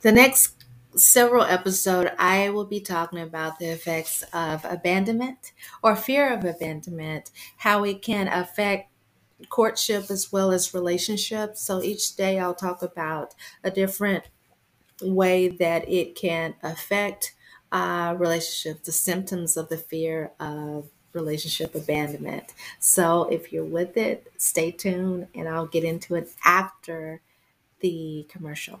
The next several episode I will be talking about the effects of abandonment or fear of abandonment, how it can affect courtship as well as relationships. So each day I'll talk about a different way that it can affect uh, relationships, the symptoms of the fear of relationship abandonment. So if you're with it, stay tuned and I'll get into it after the commercial.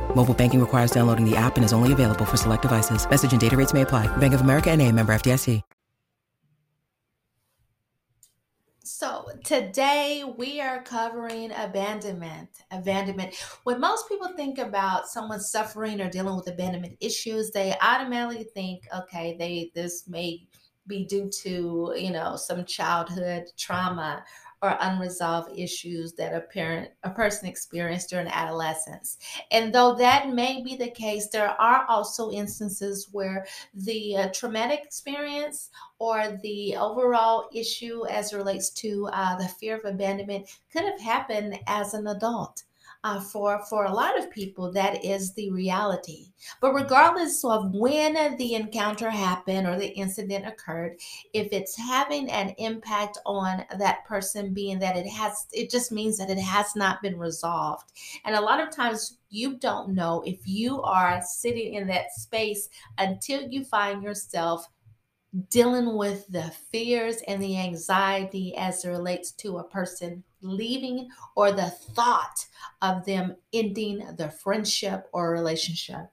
Mobile banking requires downloading the app and is only available for select devices. Message and data rates may apply. Bank of America and a member FDIC. So today we are covering abandonment. Abandonment. When most people think about someone suffering or dealing with abandonment issues, they automatically think, okay, they this may be due to, you know, some childhood trauma or unresolved issues that a parent a person experienced during adolescence. And though that may be the case there are also instances where the uh, traumatic experience or the overall issue as relates to uh, the fear of abandonment could have happened as an adult uh, for for a lot of people that is the reality. But regardless of when the encounter happened or the incident occurred if it's having an impact on that person being that it has it just means that it has not been resolved. And a lot of times you don't know if you are sitting in that space until you find yourself dealing with the fears and the anxiety as it relates to a person leaving or the thought of them ending the friendship or relationship.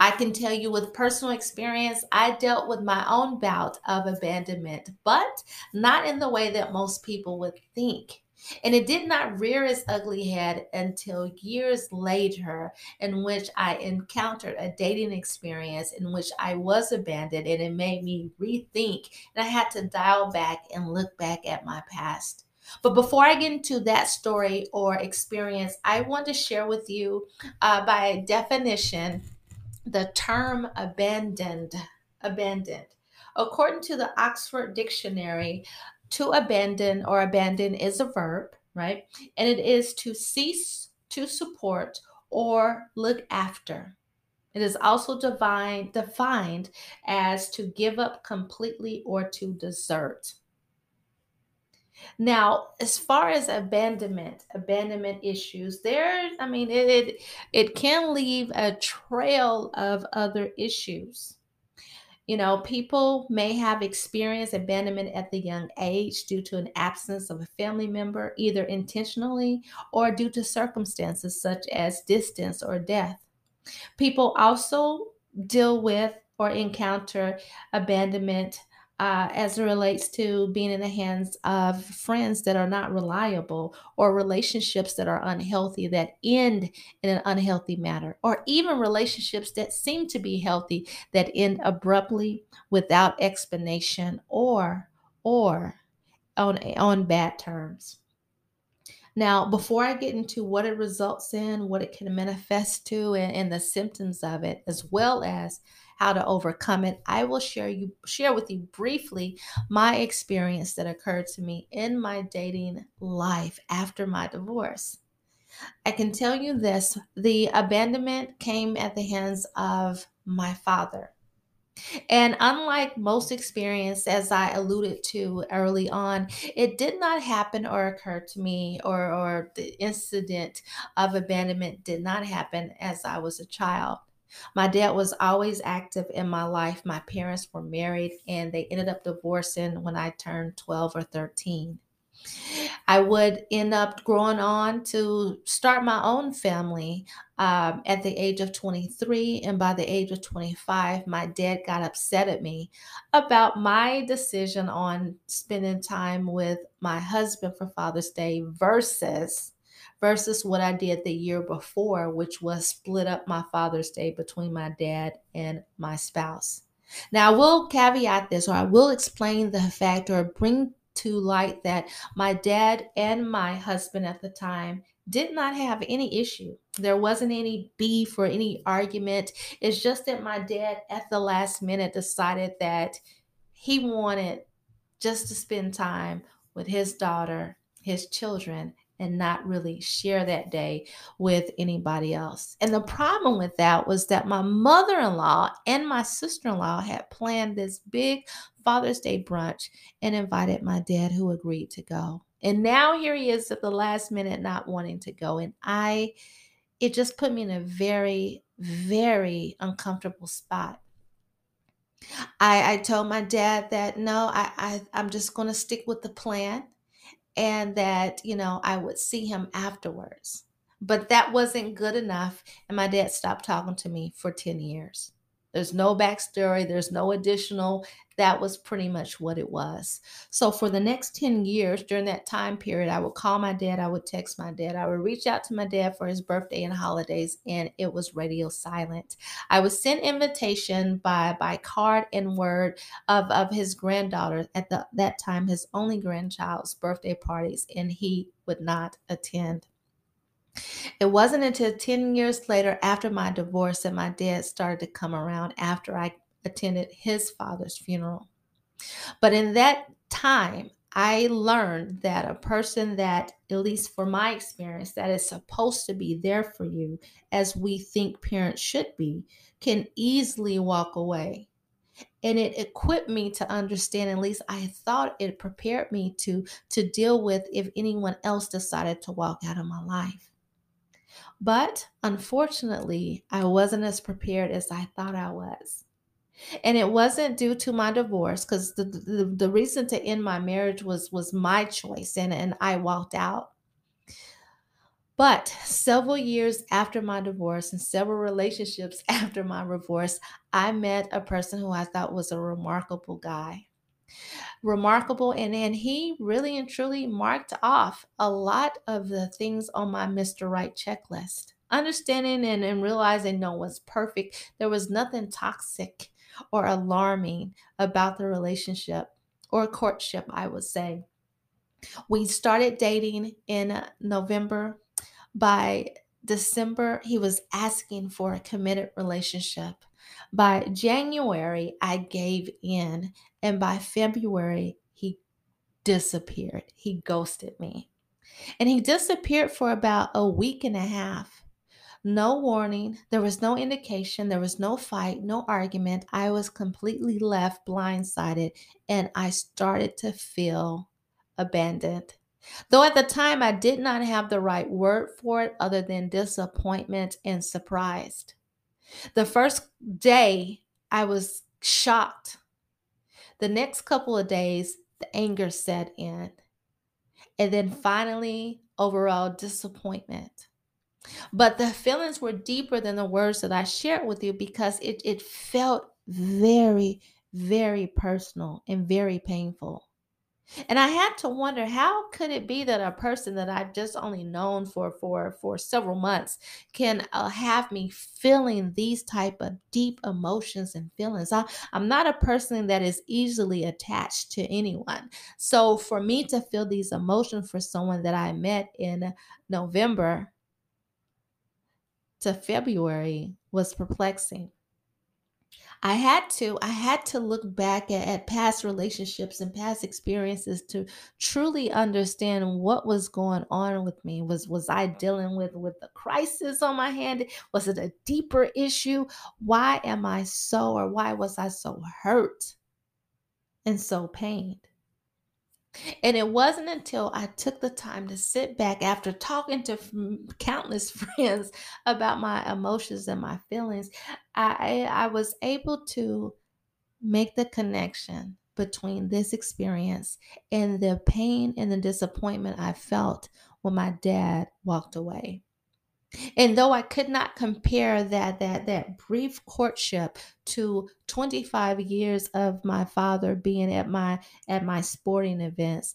I can tell you with personal experience, I dealt with my own bout of abandonment, but not in the way that most people would think. And it did not rear its ugly head until years later, in which I encountered a dating experience in which I was abandoned, and it made me rethink. And I had to dial back and look back at my past. But before I get into that story or experience, I want to share with you, uh, by definition, the term abandoned. Abandoned. According to the Oxford Dictionary, to abandon or abandon is a verb, right? And it is to cease to support or look after. It is also divine, defined as to give up completely or to desert. Now, as far as abandonment, abandonment issues, there, I mean, it, it, it can leave a trail of other issues. You know, people may have experienced abandonment at the young age due to an absence of a family member, either intentionally or due to circumstances such as distance or death. People also deal with or encounter abandonment uh, as it relates to being in the hands of friends that are not reliable or relationships that are unhealthy that end in an unhealthy manner or even relationships that seem to be healthy that end abruptly without explanation or or on on bad terms. Now, before I get into what it results in, what it can manifest to, and, and, the symptoms of it, as well as how to overcome it, I will share you share with you briefly my experience that occurred to me in my dating life after my divorce. I can tell you this, the abandonment came at the hands of my father. And unlike most experience, as I alluded to early on, it did not happen or occur to me, or, or the incident of abandonment did not happen as I was a child. My dad was always active in my life. My parents were married and they ended up divorcing when I turned 12 or 13. I would end up growing on to start my own family um, at the age of 23. And by the age of 25, my dad got upset at me about my decision on spending time with my husband for Father's Day versus versus what I did the year before, which was split up my Father's Day between my dad and my spouse. Now, I will caveat this, or I will explain the fact or bring to light that my dad and my husband at the time did not have any issue. There wasn't any beef or any argument. It's just that my dad, at the last minute, decided that he wanted just to spend time with his daughter, his children, and not really share that day with anybody else. And the problem with that was that my mother in law and my sister in law had planned this big Father's Day brunch and invited my dad, who agreed to go. And now here he is at the last minute not wanting to go. And I, it just put me in a very, very uncomfortable spot. I, I told my dad that no, I, I I'm just to stick with the plan and that, you know, I would see him afterwards. But that wasn't good enough. And my dad stopped talking to me for 10 years. There's no backstory, there's no additional. That was pretty much what it was. So, for the next 10 years during that time period, I would call my dad, I would text my dad, I would reach out to my dad for his birthday and holidays, and it was radio silent. I would send invitation by by card and word of, of his granddaughter at the, that time, his only grandchild's birthday parties, and he would not attend. It wasn't until 10 years later, after my divorce, that my dad started to come around after I attended his father's funeral. But in that time, I learned that a person that, at least for my experience, that is supposed to be there for you as we think parents should be, can easily walk away. And it equipped me to understand, at least I thought it prepared me to, to deal with if anyone else decided to walk out of my life. But unfortunately, I wasn't as prepared as I thought I was. And it wasn't due to my divorce because the, the, the reason to end my marriage was was my choice and, and I walked out. But several years after my divorce and several relationships after my divorce, I met a person who I thought was a remarkable guy remarkable. And then he really and truly marked off a lot of the things on my Mr. Right checklist. Understanding and, and realizing no one's perfect, there was nothing toxic or alarming about the relationship or courtship, I would say. We started dating in November. By December, he was asking for a committed relationship. By January, I gave in. And by February, he disappeared. He ghosted me. And he disappeared for about a week and a half. No warning. There was no indication. There was no fight, no argument. I was completely left blindsided and I started to feel abandoned. Though at the time I did not have the right word for it other than disappointment and surprised. The first day, I was shocked. The next couple of days, the anger set in. And then finally, overall disappointment. But the feelings were deeper than the words that I shared with you because it, it felt very, very personal and very painful. And I had to wonder how could it be that a person that I've just only known for for for several months can uh, have me feeling these type of deep emotions and feelings. I, I'm not a person that is easily attached to anyone. So for me to feel these emotions for someone that I met in November to February was perplexing. I had to I had to look back at, at, past relationships and past experiences to truly understand what was going on with me. Was was I dealing with with a crisis on my hand? Was it a deeper issue? Why am I so or why was I so hurt and so pained? And it wasn't until I took the time to sit back after talking to countless friends about my emotions and my feelings, I, I was able to make the connection between this experience and the pain and the disappointment I felt when my dad walked away. And though I could not compare that that that brief courtship to 25 years of my father being at my at my sporting events,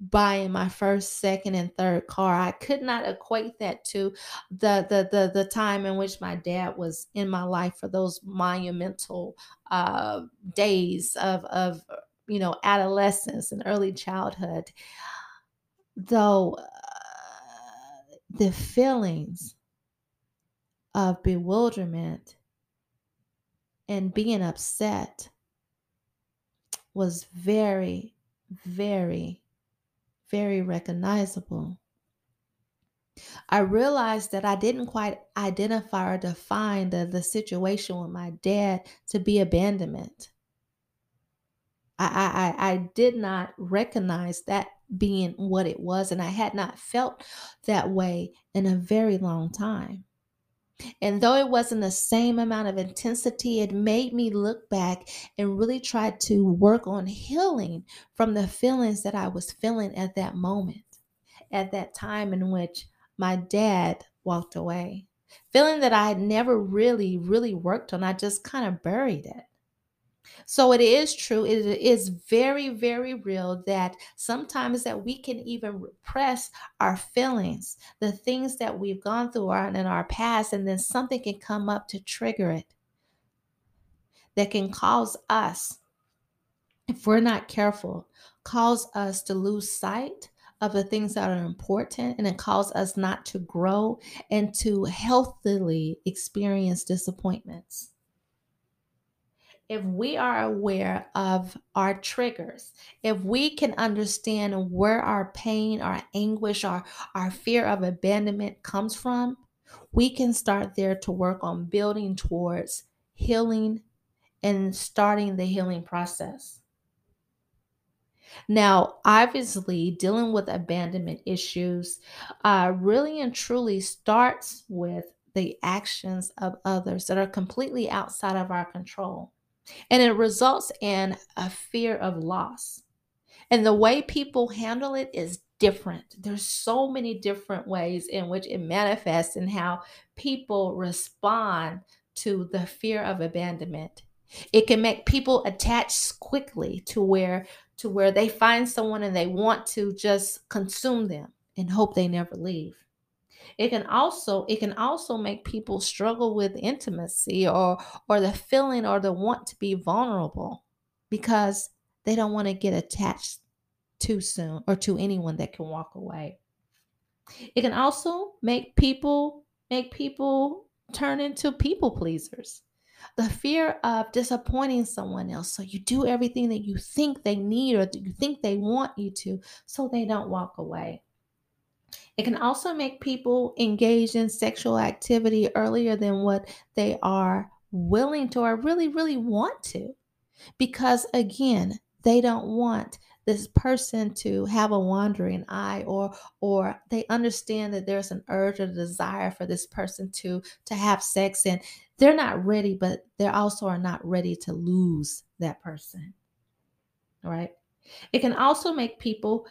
buying my first, second, and third car. I could not equate that to the the the, the time in which my dad was in my life for those monumental uh, days of of you know adolescence and early childhood. Though the feelings of bewilderment and being upset was very, very very recognizable. I realized that I didn't quite identify or define the, the situation with my dad to be abandonment. I, I, I did not recognize that being what it was, and I had not felt that way in a very long time. And though it wasn't the same amount of intensity, it made me look back and really try to work on healing from the feelings that I was feeling at that moment, at that time in which my dad walked away. Feeling that I had never really, really worked on, I just kind of buried it. So it is true. It is very, very real that sometimes that we can even repress our feelings, the things that we've gone through in our past, and then something can come up to trigger it that can cause us, if we're not careful, cause us to lose sight of the things that are important and it causes us not to grow and to healthily experience disappointments if we are aware of our triggers, if we can understand where our pain, our anguish, our, our fear of abandonment comes from, we can start there to work on building towards healing and starting the healing process. Now, obviously, dealing with abandonment issues uh, really and truly starts with the actions of others that are completely outside of our control. And it results in a fear of loss. And the way people handle it is different. There's so many different ways in which it manifests and how people respond to the fear of abandonment. It can make people attach quickly to where to where they find someone and they want to just consume them and hope they never leave. It can also it can also make people struggle with intimacy or or the feeling or the want to be vulnerable because they don't want to get attached too soon or to anyone that can walk away. It can also make people make people turn into people pleasers. The fear of disappointing someone else. So you do everything that you think they need or you think they want you to so they don't walk away. It can also make people engage in sexual activity earlier than what they are willing to or really, really want to. Because again, they don't want this person to have a wandering eye or or they understand that there's an urge or desire for this person to to have sex and they're not ready but they also are not ready to lose that person right it can also make people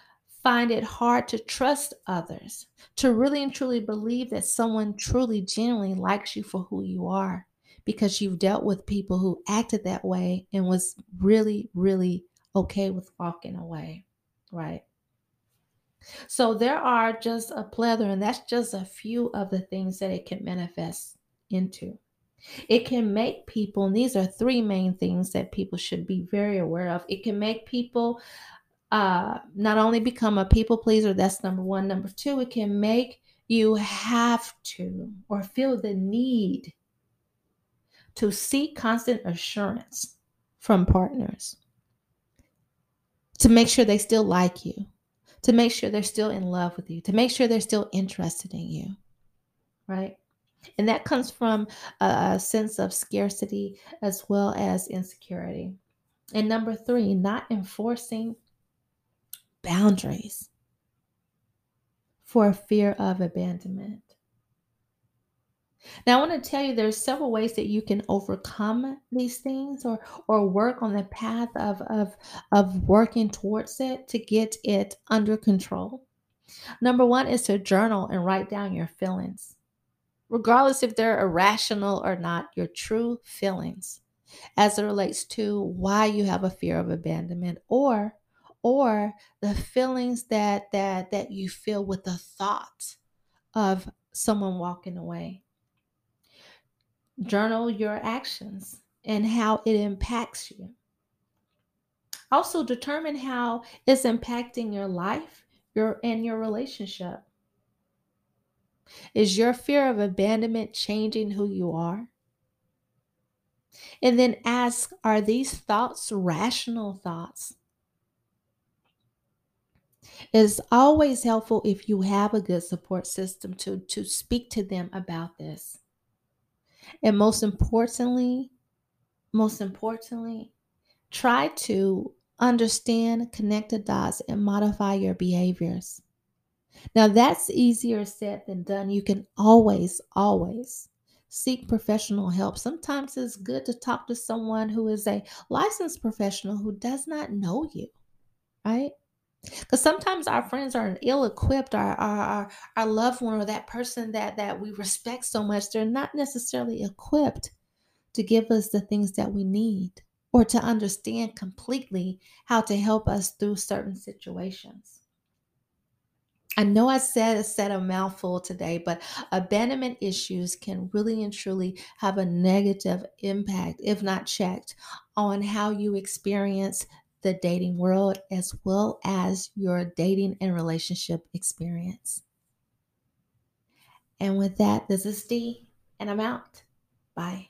find it hard to trust others, to really and truly believe that someone truly, genuinely likes you for who you are because you've dealt with people who acted that way and was really, really okay with walking away, right? So there are just a plethora, and that's just a few of the things that it can manifest into. It can make people, and these are three main things that people should be very aware of. It can make people uh, not only become a people pleaser, that's number one. Number two, it can make you have to or feel the need to seek constant assurance from partners to make sure they still like you, to make sure they're still in love with you, to make sure they're still interested in you, right? And that comes from a sense of scarcity as well as insecurity. And number three, not enforcing boundaries for fear of abandonment. Now, I want to tell you there's several ways that you can overcome these things or or work on the path of of of working towards it to get it under control. Number 1 is to journal and write down your feelings. Regardless if they're irrational or not, your true feelings as it relates to why you have a fear of abandonment or or the feelings that that that you feel with the thought of someone walking away. Journal your actions and how it impacts you. Also determine how it's impacting your life, your and your relationship. Is your fear of abandonment changing who you are? And then ask Are these thoughts rational thoughts? It's always helpful if you have a good support system to, to speak to them about this. And most importantly, most importantly, try to understand, connect the dots, and modify your behaviors. Now, that's easier said than done. You can always, always seek professional help. Sometimes it's good to talk to someone who is a licensed professional who does not know you, right? Because sometimes our friends are ill equipped, our, our, our, our loved one or that person that, that we respect so much, they're not necessarily equipped to give us the things that we need or to understand completely how to help us through certain situations. I know I said a said a mouthful today, but abandonment issues can really and truly have a negative impact, if not checked, on how you experience the dating world as well as your dating and relationship experience. And with that, this is Dee, and I'm out. Bye.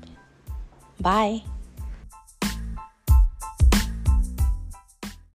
Bye.